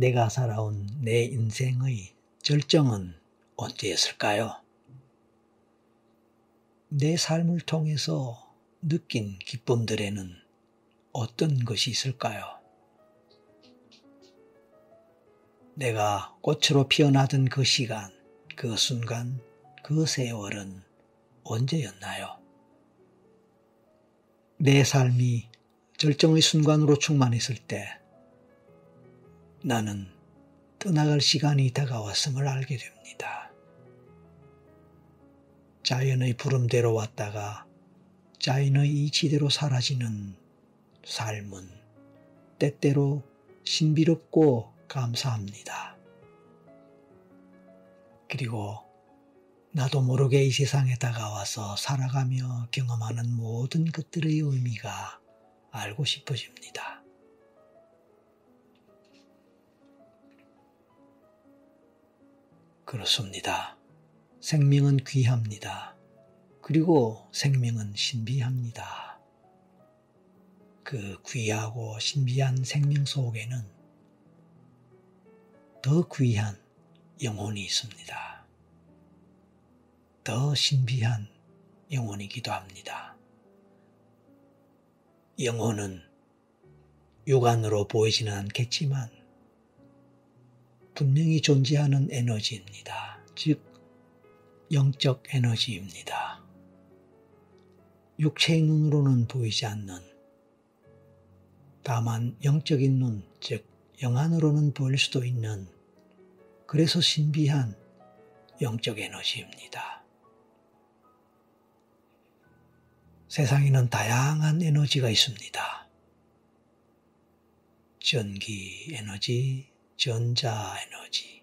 내가 살아온 내 인생의 절정은 언제였을까요? 내 삶을 통해서 느낀 기쁨들에는 어떤 것이 있을까요? 내가 꽃으로 피어나던 그 시간, 그 순간, 그 세월은 언제였나요? 내 삶이 절정의 순간으로 충만했을 때 나는 떠나갈 시간이 다가왔음을 알게 됩니다. 자연의 부름대로 왔다가 자연의 이치대로 사라지는 삶은 때때로 신비롭고 감사합니다. 그리고 나도 모르게 이 세상에 다가와서 살아가며 경험하는 모든 것들의 의미가 알고 싶어집니다. 그렇습니다. 생명은 귀합니다. 그리고 생명은 신비합니다. 그 귀하고 신비한 생명 속에는 더 귀한 영혼이 있습니다. 더 신비한 영혼이기도 합니다. 영혼은 육안으로 보이지는 않겠지만 분명히 존재하는 에너지입니다. 즉, 영적 에너지입니다. 육체의 눈으로는 보이지 않는 다만 영적인 눈, 즉 영안으로는 보일 수도 있는 그래서 신비한 영적 에너지입니다. 세상에는 다양한 에너지가 있습니다. 전기 에너지, 전자 에너지,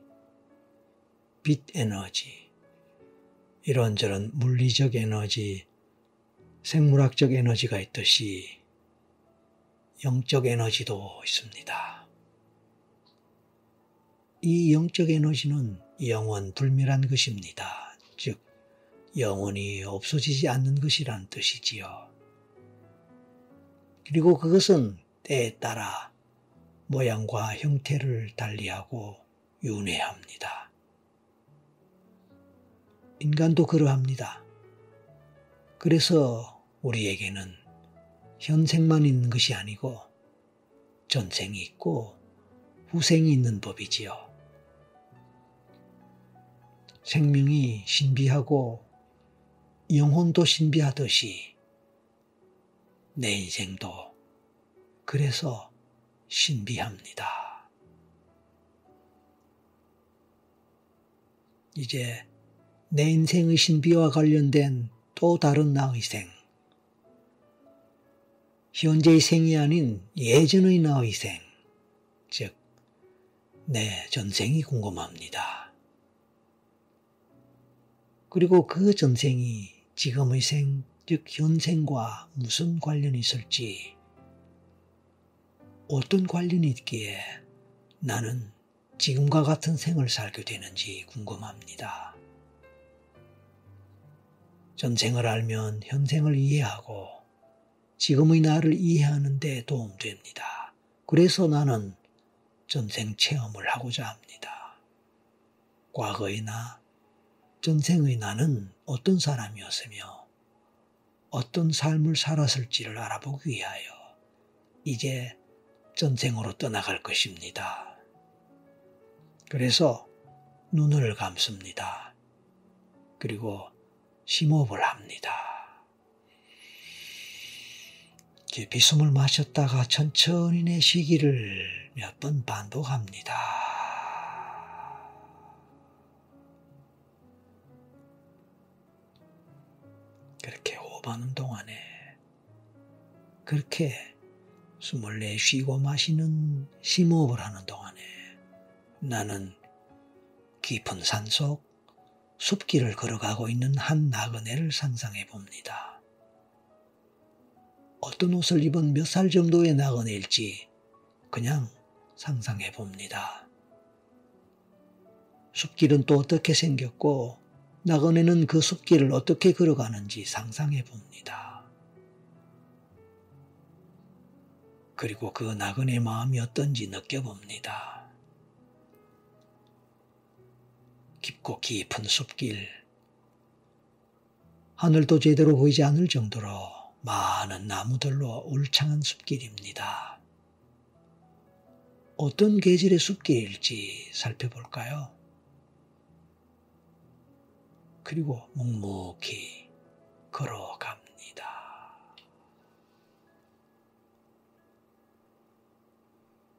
빛 에너지, 이런저런 물리적 에너지, 생물학적 에너지가 있듯이 영적 에너지도 있습니다. 이 영적 에너지는 영원 불멸한 것입니다. 즉, 영원히 없어지지 않는 것이란 뜻이지요. 그리고 그것은 때에 따라 모양과 형태를 달리하고 윤회합니다. 인간도 그러합니다. 그래서 우리에게는 현생만 있는 것이 아니고 전생이 있고 후생이 있는 법이지요. 생명이 신비하고 영혼도 신비하듯이 내 인생도 그래서 신비합니다. 이제 내 인생의 신비와 관련된 또 다른 나의 생, 현재의 생이 아닌 예전의 나의 생, 즉, 내 전생이 궁금합니다. 그리고 그 전생이 지금의 생, 즉 현생과 무슨 관련이 있을지, 어떤 관련이 있기에 나는 지금과 같은 생을 살게 되는지 궁금합니다. 전생을 알면 현생을 이해하고 지금의 나를 이해하는 데 도움됩니다. 그래서 나는 전생 체험을 하고자 합니다. 과거의 나, 전생의 나는 어떤 사람이었으며 어떤 삶을 살았을지를 알아보기 위하여 이제 전생으로 떠나갈 것입니다. 그래서 눈을 감습니다. 그리고 심호흡을 합니다. 깊이 숨을 마셨다가 천천히 내쉬기를 몇 번 반복합니다. 그렇게 호흡하는 동안에 그렇게 숨을 내쉬고 마시는 심호흡을 하는 동안에 나는 깊은 산속 숲길을 걸어가고 있는 한 나그네를 상상해 봅니다. 어떤 옷을 입은 몇 살 정도의 나그네일지 그냥 상상해 봅니다. 숲길은 또 어떻게 생겼고 나그네는 그 숲길을 어떻게 걸어가는지 상상해 봅니다. 그리고 그 나그네 마음이 어떤지 느껴봅니다. 깊고 깊은 숲길, 하늘도 제대로 보이지 않을 정도로 많은 나무들로 울창한 숲길입니다. 어떤 계절의 숲길일지 살펴볼까요? 그리고 묵묵히 걸어갑니다.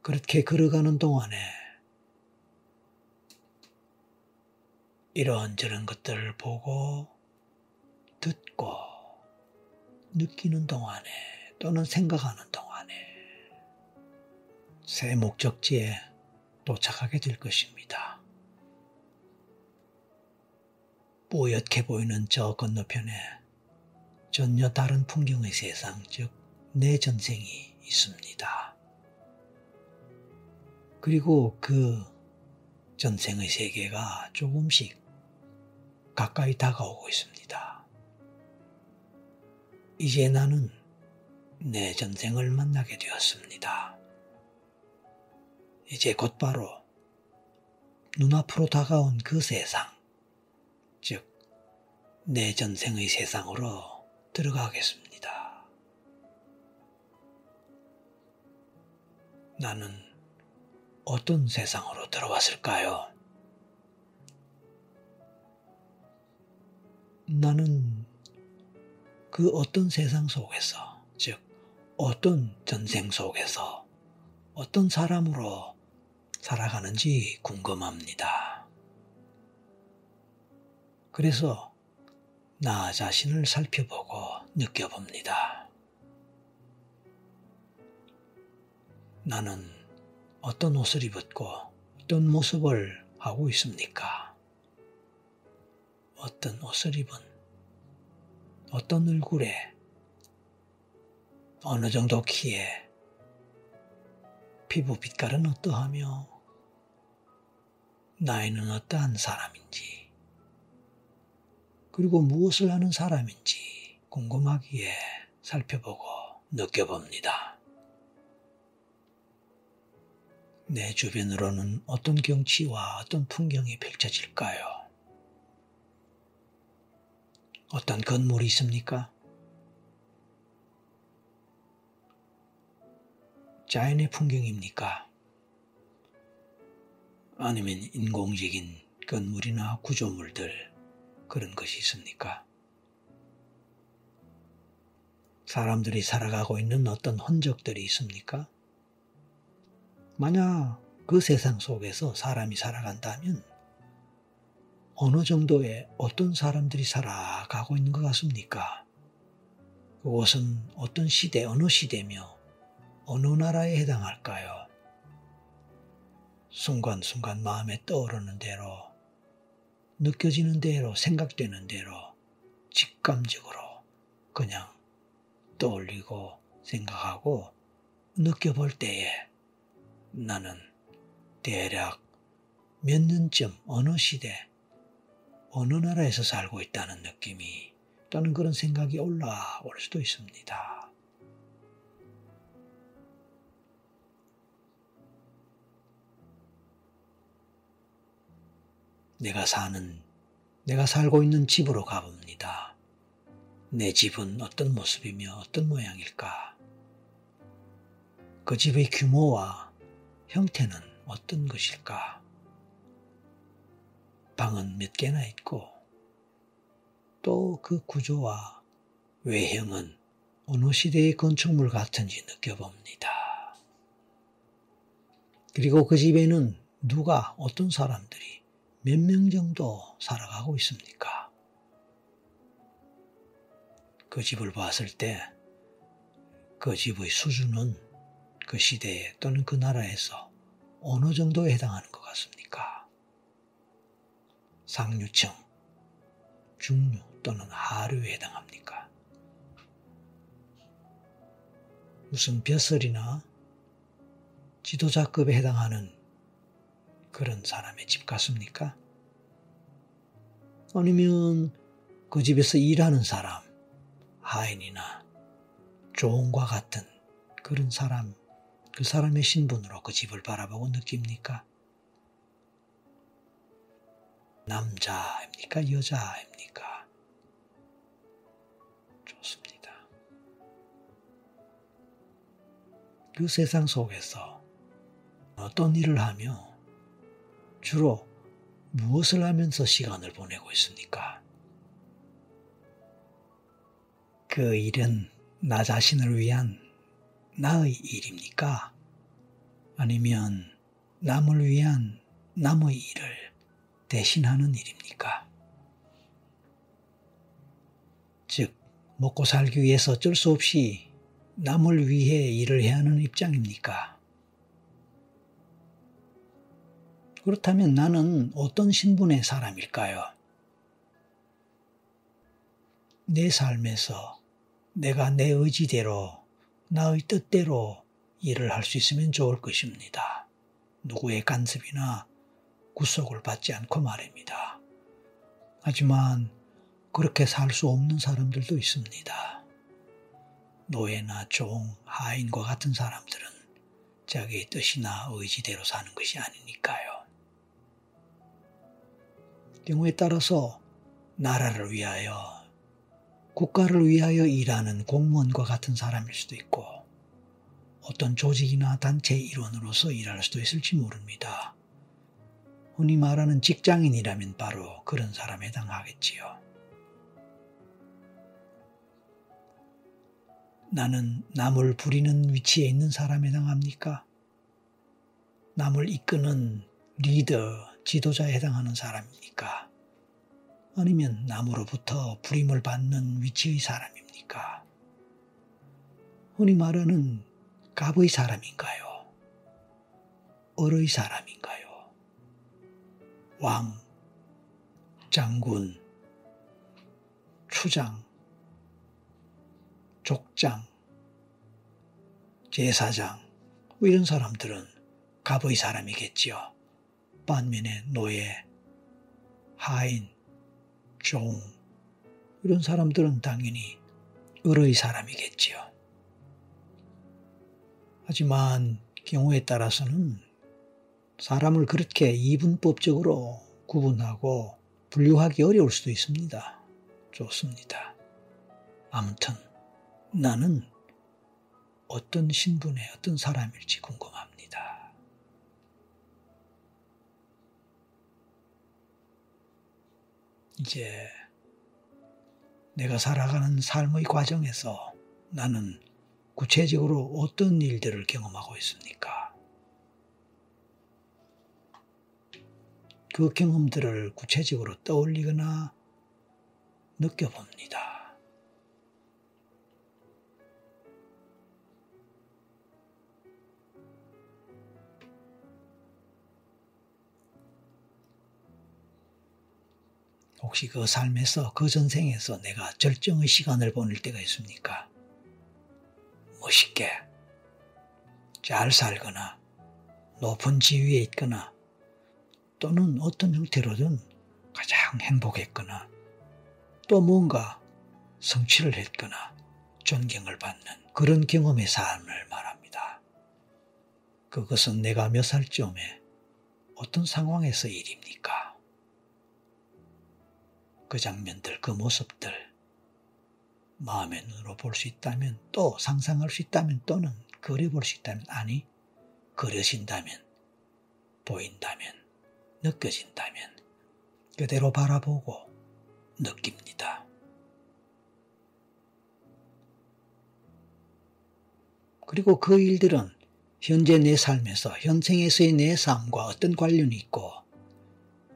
그렇게 걸어가는 동안에 이런저런 것들을 보고 듣고 느끼는 동안에 또는 생각하는 동안에 새 목적지에 도착하게 될 것입니다. 뽀얗게 보이는 저 건너편에 전혀 다른 풍경의 세상, 즉, 내 전생이 있습니다. 그리고 그 전생의 세계가 조금씩 가까이 다가오고 있습니다. 이제 나는 내 전생을 만나게 되었습니다. 이제 곧바로 눈앞으로 다가온 그 세상, 즉, 내 전생의 세상으로 들어가겠습니다. 나는 어떤 세상으로 들어왔을까요? 나는 그 어떤 세상 속에서, 즉, 어떤 전생 속에서 어떤 사람으로 살아가는지 궁금합니다. 그래서 나 자신을 살펴보고 느껴봅니다. 나는 어떤 옷을 입었고 어떤 모습을 하고 있습니까? 어떤 옷을 입은 어떤 얼굴에 어느 정도 키에 피부 빛깔은 어떠하며 나이는 어떠한 사람인지 그리고 무엇을 하는 사람인지 궁금하기에 살펴보고 느껴봅니다. 내 주변으로는 어떤 경치와 어떤 풍경이 펼쳐질까요? 어떤 건물이 있습니까? 자연의 풍경입니까? 아니면 인공적인 건물이나 구조물들 그런 것이 있습니까? 사람들이 살아가고 있는 어떤 흔적들이 있습니까? 만약 그 세상 속에서 사람이 살아간다면 어느 정도의 어떤 사람들이 살아가고 있는 것 같습니까? 그것은 어떤 시대, 어느 시대며 어느 나라에 해당할까요? 순간순간 마음에 떠오르는 대로, 느껴지는 대로, 생각되는 대로, 직감적으로 그냥 떠올리고 생각하고 느껴볼 때에 나는 대략 몇 년쯤 어느 시대, 어느 나라에서 살고 있다는 느낌이 또는 그런 생각이 올라올 수도 있습니다. 내가 사는, 내가 살고 있는 집으로 가봅니다. 내 집은 어떤 모습이며 어떤 모양일까? 그 집의 규모와 형태는 어떤 것일까? 방은 몇 개나 있고, 또 그 구조와 외형은 어느 시대의 건축물 같은지 느껴봅니다. 그리고 그 집에는 누가 어떤 사람들이 몇 명 정도 살아가고 있습니까? 그 집을 봤을 때 그 집의 수준은 그 시대에 또는 그 나라에서 어느 정도에 해당하는 것 같습니까? 상류층, 중류 또는 하류에 해당합니까? 무슨 벼슬이나 지도자급에 해당하는 그런 사람의 집 같습니까? 아니면 그 집에서 일하는 사람, 하인이나 종과 같은 그런 사람, 그 사람의 신분으로 그 집을 바라보고 느낍니까? 남자입니까? 여자입니까? 좋습니다. 그 세상 속에서 어떤 일을 하며 주로 무엇을 하면서 시간을 보내고 있습니까? 그 일은 나 자신을 위한 나의 일입니까? 아니면 남을 위한 남의 일을 대신하는 일입니까? 즉, 먹고 살기 위해서 어쩔 수 없이 남을 위해 일을 해야 하는 입장입니까? 그렇다면 나는 어떤 신분의 사람일까요? 내 삶에서 내가 내 의지대로, 나의 뜻대로 일을 할 수 있으면 좋을 것입니다. 누구의 간섭이나 구속을 받지 않고 말입니다. 하지만 그렇게 살 수 없는 사람들도 있습니다. 노예나 종, 하인과 같은 사람들은 자기의 뜻이나 의지대로 사는 것이 아니니까요. 경우에 따라서 나라를 위하여 국가를 위하여 일하는 공무원과 같은 사람일 수도 있고 어떤 조직이나 단체 일원으로서 일할 수도 있을지 모릅니다. 흔히 말하는 직장인이라면 바로 그런 사람에 해당하겠지요. 나는 남을 부리는 위치에 있는 사람에 해당합니까? 남을 이끄는 리더, 지도자에 해당하는 사람입니까? 아니면 남으로부터 부림을 받는 위치의 사람입니까? 흔히 말하는 갑의 사람인가요? 을의 사람인가요? 왕, 장군, 추장, 족장, 제사장, 뭐 이런 사람들은 갑의 사람이겠지요. 반면에 노예, 하인, 종 이런 사람들은 당연히 을의 사람이겠지요. 하지만 경우에 따라서는 사람을 그렇게 이분법적으로 구분하고 분류하기 어려울 수도 있습니다. 좋습니다. 아무튼 나는 어떤 신분의 어떤 사람일지 궁금합니다. 이제 내가 살아가는 삶의 과정에서 나는 구체적으로 어떤 일들을 경험하고 있습니까? 그 경험들을 구체적으로 떠올리거나 느껴봅니다. 혹시 그 삶에서 그 전생에서 내가 절정의 시간을 보낼 때가 있습니까? 멋있게 잘 살거나 높은 지위에 있거나 또는 어떤 형태로든 가장 행복했거나 또 뭔가 성취를 했거나 존경을 받는 그런 경험의 삶을 말합니다. 그것은 내가 몇 살쯤에 어떤 상황에서 일입니까? 그 장면들, 그 모습들, 마음의 눈으로 볼 수 있다면, 또 상상할 수 있다면, 또는 그려볼 수 있다면, 아니, 그려진다면, 보인다면, 느껴진다면, 그대로 바라보고 느낍니다. 그리고 그 일들은 현재 내 삶에서, 현생에서의 내 삶과 어떤 관련이 있고,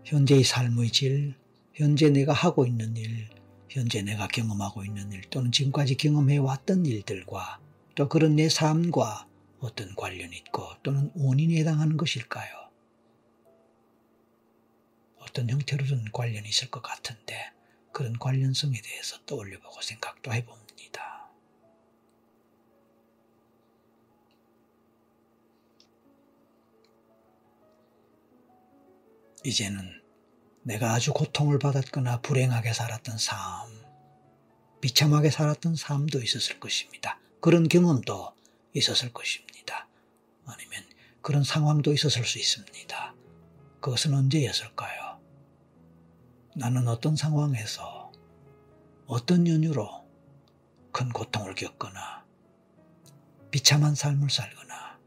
현재의 삶의 질, 현재 내가 하고 있는 일, 현재 내가 경험하고 있는 일, 또는 지금까지 경험해 왔던 일들과 또 그런 내 삶과 어떤 관련이 있고 또는 원인에 해당하는 것일까요? 어떤 형태로든 관련이 있을 것 같은데 그런 관련성에 대해서 떠올려보고 생각도 해봅니다. 이제는 내가 아주 고통을 받았거나 불행하게 살았던 삶, 비참하게 살았던 삶도 있었을 것입니다. 그런 경험도 있었을 것입니다. 아니면 그런 상황도 있었을 수 있습니다. 그것은 언제였을까요? 나는 어떤 상황에서 어떤 연유로 큰 고통을 겪거나 비참한 삶을 살거나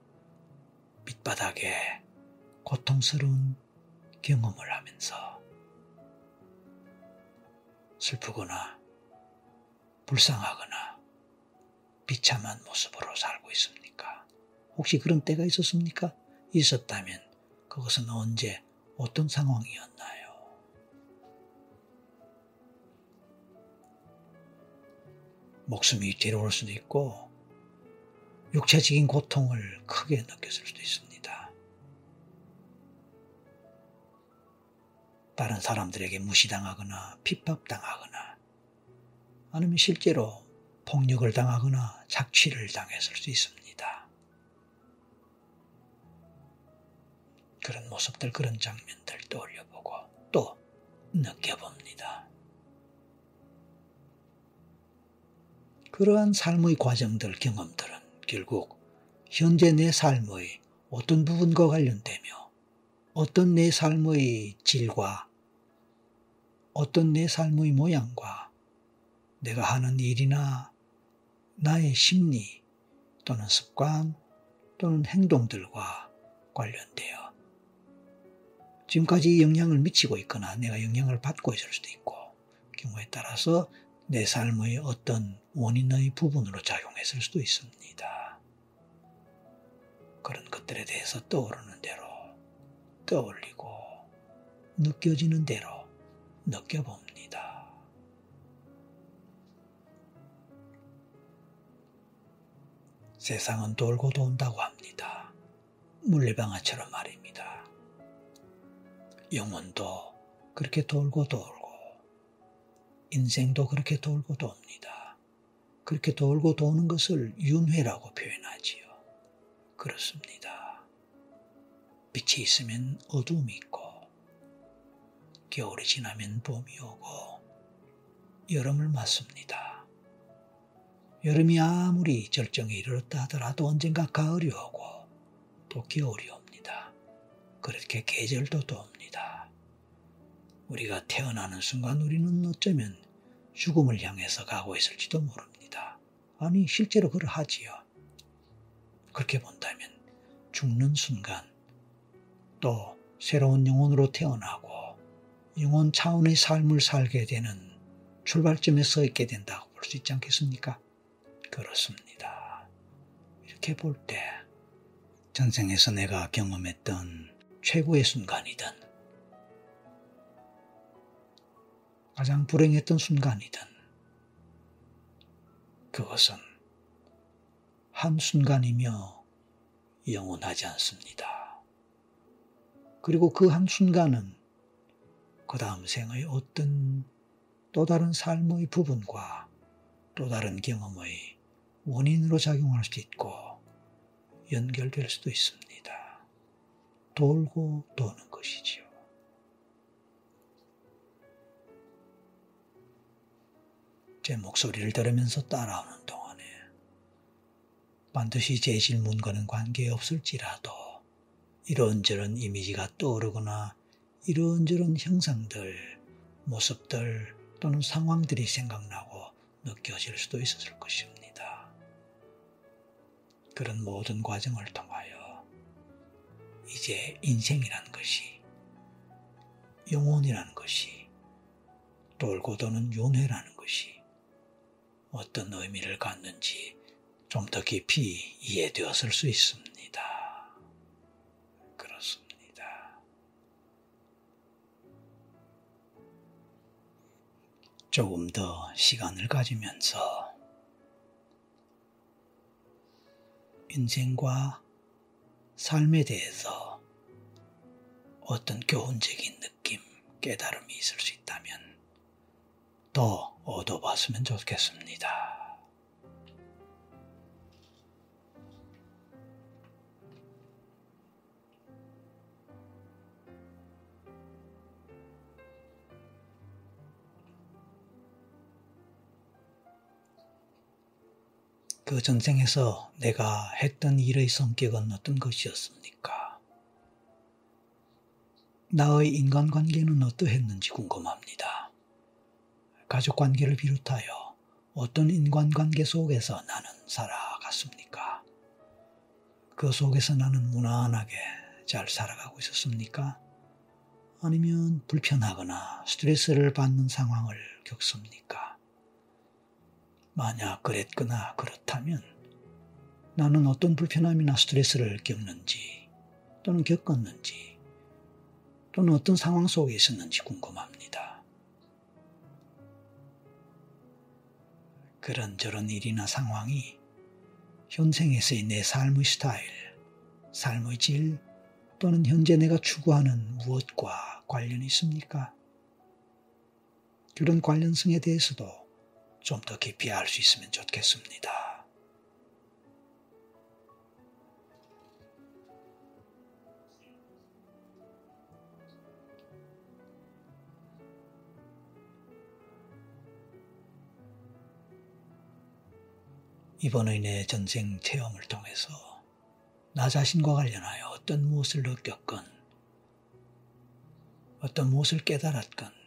밑바닥에 고통스러운 경험을 하면서 슬프거나 불쌍하거나 비참한 모습으로 살고 있습니까? 혹시 그런 때가 있었습니까? 있었다면 그것은 언제 어떤 상황이었나요? 목숨이 뒤로 올 수도 있고 육체적인 고통을 크게 느꼈을 수도 있습니다. 다른 사람들에게 무시당하거나 핍박당하거나 아니면 실제로 폭력을 당하거나 착취를 당했을 수 있습니다. 그런 모습들, 그런 장면들 떠올려보고 또 느껴봅니다. 그러한 삶의 과정들, 경험들은 결국 현재 내 삶의 어떤 부분과 관련되며 어떤 내 삶의 질과 어떤 내 삶의 모양과 내가 하는 일이나 나의 심리 또는 습관 또는 행동들과 관련되어 지금까지 영향을 미치고 있거나 내가 영향을 받고 있을 수도 있고 경우에 따라서 내 삶의 어떤 원인의 부분으로 작용했을 수도 있습니다. 그런 것들에 대해서 떠오르는 대로 떠올리고 느껴지는 대로 느껴봅니다. 세상은 돌고 돈다고 합니다. 물레방아처럼 말입니다. 영혼도 그렇게 돌고 돌고 인생도 그렇게 돌고 돕니다. 그렇게 돌고 도는 것을 윤회라고 표현하지요. 그렇습니다. 빛이 있으면 어둠이 있고 겨울이 지나면 봄이 오고 여름을 맞습니다. 여름이 아무리 절정에 이르렀다 하더라도 언젠가 가을이 오고 또 겨울이 옵니다. 그렇게 계절도 돕니다. 우리가 태어나는 순간 우리는 어쩌면 죽음을 향해서 가고 있을지도 모릅니다. 아니, 실제로 그러하지요. 그렇게 본다면 죽는 순간 또 새로운 영혼으로 태어나고 영혼 차원의 삶을 살게 되는 출발점에 서 있게 된다고 볼 수 있지 않겠습니까? 그렇습니다. 이렇게 볼 때 전생에서 내가 경험했던 최고의 순간이든 가장 불행했던 순간이든 그것은 한순간이며 영원하지 않습니다. 그리고 그 한순간은 그 다음 생의 어떤 또 다른 삶의 부분과 또 다른 경험의 원인으로 작용할 수도 있고 연결될 수도 있습니다. 돌고 도는 것이지요. 제 목소리를 들으면서 따라오는 동안에 반드시 제 질문과는 관계없을지라도 이런저런 이미지가 떠오르거나 이런저런 형상들, 모습들 또는 상황들이 생각나고 느껴질 수도 있었을 것입니다. 그런 모든 과정을 통하여 이제 인생이란 것이 영혼이라는 것이 돌고 도는 윤회라는 것이 어떤 의미를 갖는지 좀 더 깊이 이해되었을 수 있습니다. 조금 더 시간을 가지면서 인생과 삶에 대해서 어떤 교훈적인 느낌, 깨달음이 있을 수 있다면 더 얻어봤으면 좋겠습니다. 그 전생에서 내가 했던 일의 성격은 어떤 것이었습니까? 나의 인간관계는 어떠했는지 궁금합니다. 가족관계를 비롯하여 어떤 인간관계 속에서 나는 살아갔습니까? 그 속에서 나는 무난하게 잘 살아가고 있었습니까? 아니면 불편하거나 스트레스를 받는 상황을 겪습니까? 만약 그랬거나 그렇다면 나는 어떤 불편함이나 스트레스를 겪는지 또는 겪었는지 또는 어떤 상황 속에 있었는지 궁금합니다. 그런저런 일이나 상황이 현생에서의 내 삶의 스타일, 삶의 질 또는 현재 내가 추구하는 무엇과 관련이 있습니까? 그런 관련성에 대해서도 좀 더 깊이 알 수 있으면 좋겠습니다. 이번 의 내 전생 체험을 통해서 나 자신과 관련하여 어떤 무엇을 느꼈건, 어떤 무엇을 깨달았건,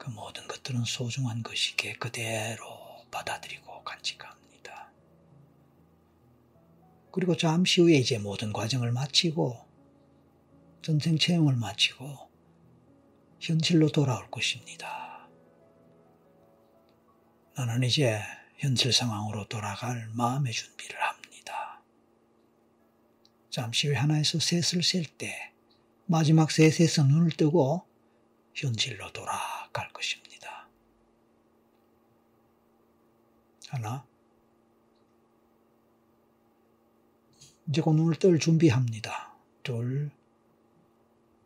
그 모든 것들은 소중한 것이기에 그대로 받아들이고 간직합니다. 그리고 잠시 후에 이제 모든 과정을 마치고, 전생 체험을 마치고, 현실로 돌아올 것입니다. 나는 이제 현실 상황으로 돌아갈 마음의 준비를 합니다. 잠시 후에 하나에서 셋을 셀 때 마지막 셋에서 눈을 뜨고 현실로 돌아 갈 것입니다. 하나. 이제 그 눈을 뜰 준비합니다. 둘.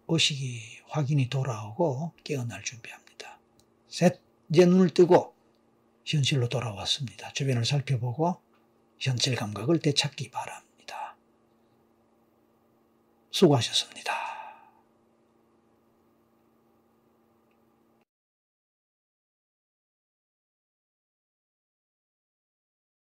의식이 확인이 돌아오고 깨어날 준비합니다. 셋. 이제 눈을 뜨고 현실로 돌아왔습니다. 주변을 살펴보고 현실 감각을 되찾기 바랍니다. 수고하셨습니다.